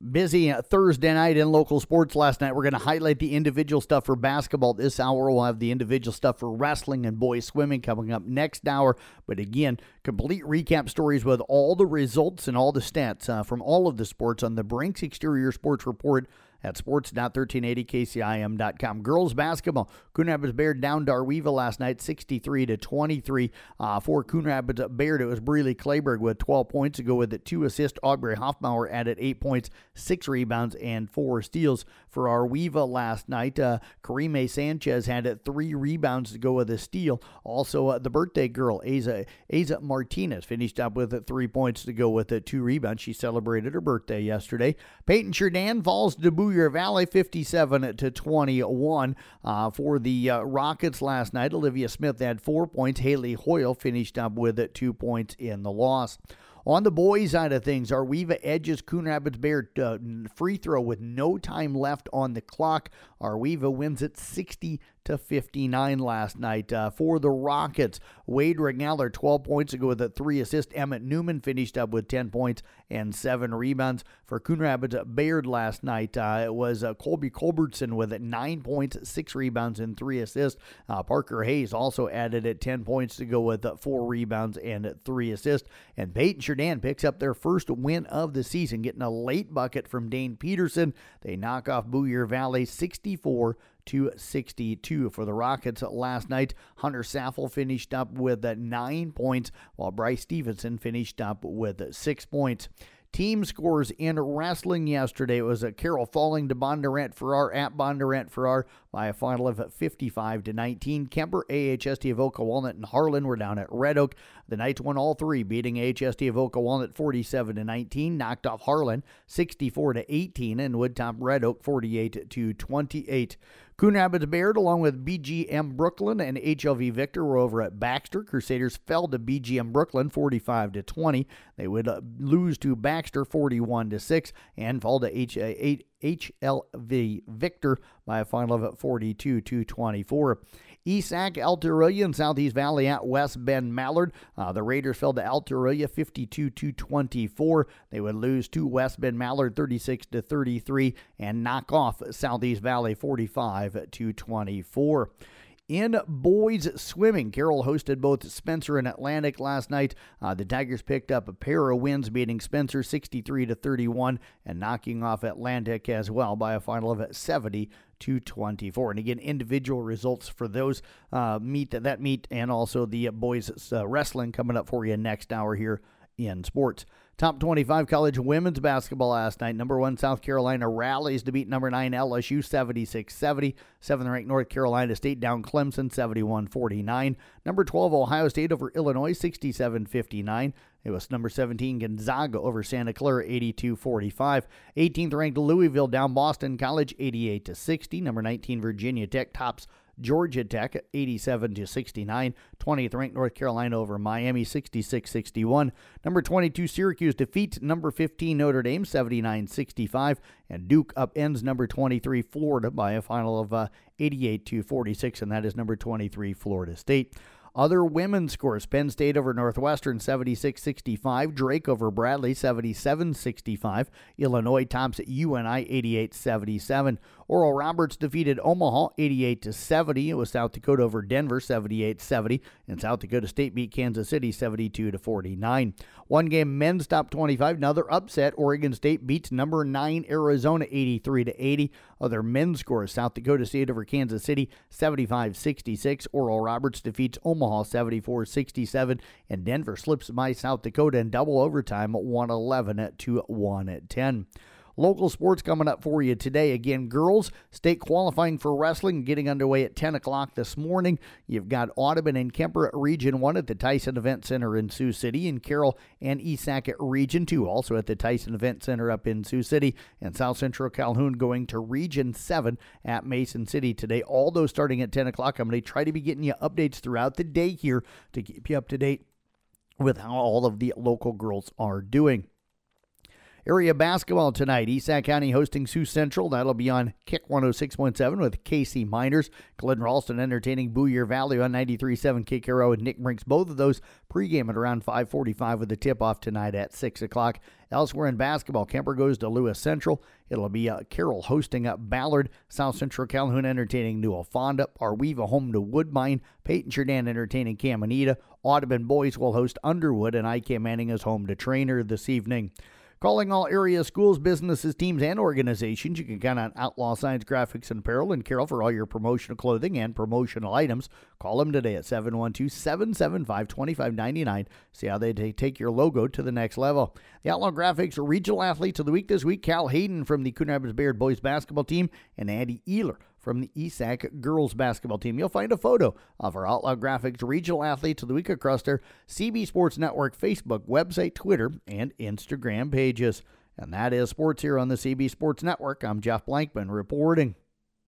Busy Thursday night in local sports last night. We're going to highlight the individual stuff for basketball. This hour, we'll have the individual stuff for wrestling and boys swimming coming up next hour. But again, complete recap stories with all the results and all the stats uh, from all of the sports on the Brinks Exterior Sports Report at sports.1380kcim.com. Girls basketball, Coon Rapids Bayard down Ar-We-Va last night, 63 to 23. Uh, for Coon Rapids Bayard, it was Breely Clayberg with 12 points to go with it. Two assists. Aubrey Hoffmauer added eight points, six rebounds, and four steals for Ar-We-Va last night. Uh, Karime Sanchez had three rebounds to go with a steal. Also, uh, the birthday girl, Aza, Aza Martinez, finished up with three points to go with it, two rebounds. She celebrated her birthday yesterday. Paton-Churdan falls to Boyer Valley 57 to 21 uh, for the uh, Rockets last night. Olivia Smith had four points. Haley Hoyle finished up with two points in the loss. On the boys' side of things, Ar-We-Va edges Coon Rapids Bayard uh, free throw with no time left on the clock. Ar-We-Va wins it 60 to 59 last night uh, for the Rockets. Wade Regnaller, 12 points ago with a three assist. Emmett Newman finished up with 10 points and seven rebounds for Coon Rapids Bayard last night. Uh, it was uh, Colby Culbertson with nine points, six rebounds, and three assists. Uh, Parker Hayes also added at 10 points to go with four rebounds and three assists. And Paton-Churdan picks up their first win of the season, getting a late bucket from Dane Peterson. They knock off Boyer Valley 64 to 62 for the Rockets last night. Hunter Saffel finished up with nine points, while Bryce Stevenson finished up with six points. Team scores in wrestling yesterday. It was a Carroll falling to Bondurant Farrar at Bondurant Farrar by a final of 55 to 19. Kuemper, AHST Avoca Walnut, and Harlan were down at Red Oak. The Knights won all three, beating AHST Avoca Walnut 47 to 19, knocked off Harlan 64 to 18, and Woodtop Red Oak 48 to 28. Coon Rapids Bayard, along with BGM Brooklyn and HLV Victor, were over at Baxter. Crusaders fell to BGM Brooklyn 45 to 20. They would uh, lose to Baxter 41 to 6 and fall to H- HLV Victor by a final of 42 to 24. Esac, Alta-Aurelia, and Southeast Valley at West Bend Mallard. Uh, the Raiders fell to Alta-Aurelia 52 to 24. They would lose to West Bend Mallard 36 to 33 and knock off Southeast Valley 45 to 24 in boys swimming. Carroll hosted both Spencer and Atlantic last night. Uh, the Tigers picked up a pair of wins, beating Spencer 63 to 31 and knocking off Atlantic as well by a final of 70 to 24. And again, individual results for those uh, meet that meet and also the boys uh, wrestling coming up for you next hour here in sports. Top 25 college women's basketball last night. Number one, South Carolina rallies to beat number nine, LSU 76 70. Seventh ranked North Carolina State down Clemson 71 49. Number 12, Ohio State over Illinois 67 59. It was number 17 Gonzaga over Santa Clara 82-45. 18th ranked Louisville down Boston College 88 to 60. Number 19 Virginia Tech tops Georgia Tech 87 to 69. 20th ranked North Carolina over Miami 66 61. Number 22 Syracuse defeats number 15 Notre Dame 79 65. And Duke upends number 23 Florida by a final of uh, 88 to 46. And that is number 23 Florida State. Other women's scores Penn State over Northwestern 76 65, Drake over Bradley 77 65, Illinois tops UNI 88 77. Oral Roberts defeated Omaha 88 to 70. It was South Dakota over Denver 78 70, and South Dakota State beat Kansas City 72 to 49. One game men's top 25. Another upset. Oregon State beats number nine Arizona 83 to 80. Other men's scores: South Dakota State over Kansas City 75 66. Oral Roberts defeats Omaha 74 67, and Denver slips by South Dakota in double overtime 111 to 110. Local sports coming up for you today. Again, girls state qualifying for wrestling getting underway at 10 o'clock this morning. You've got Audubon and Kuemper at Region 1 at the Tyson Event Center in Sioux City, and Carroll and Esac at Region 2 also at the Tyson Event Center up in Sioux City, and South Central Calhoun going to Region 7 at Mason City today. All those starting at 10 o'clock. I'm going to try to be getting you updates throughout the day here to keep you up to date with how all of the local girls are doing. Area basketball tonight. Esack County hosting Sioux Central. That'll be on Kick 106.7 with KC Miners. Glidden Ralston entertaining Boyer Valley on 93.7 KKRO and Nick Brinks. Both of those pregame at around 5:45 with the tip-off tonight at 6 o'clock. Elsewhere in basketball, Kuemper goes to Lewis Central. It'll be uh, Carroll hosting up Ballard. South Central Calhoun entertaining New Fonda. Ar-We-Va home to Woodbine. Paton-Churdan entertaining Caminita. Audubon Boys will host Underwood, and IK Manning is home to Treynor this evening. Calling all area schools, businesses, teams, and organizations. You can count on Outlaw Signs, Graphics, and Apparel and Carroll for all your promotional clothing and promotional items. Call them today at 712 775 2599. See how they take your logo to the next level. The Outlaw Graphics Regional Athletes of the Week this week Cal Hayden from the Coon Rapids Bayard boys basketball team and Andy Ealer from the ESAC girls basketball team. You'll find a photo of our Outlaw Graphics regional athletes of the week CB Sports Network Facebook, website, Twitter, and Instagram pages. And that is sports here on the CB Sports Network. I'm Jeff Blankman reporting.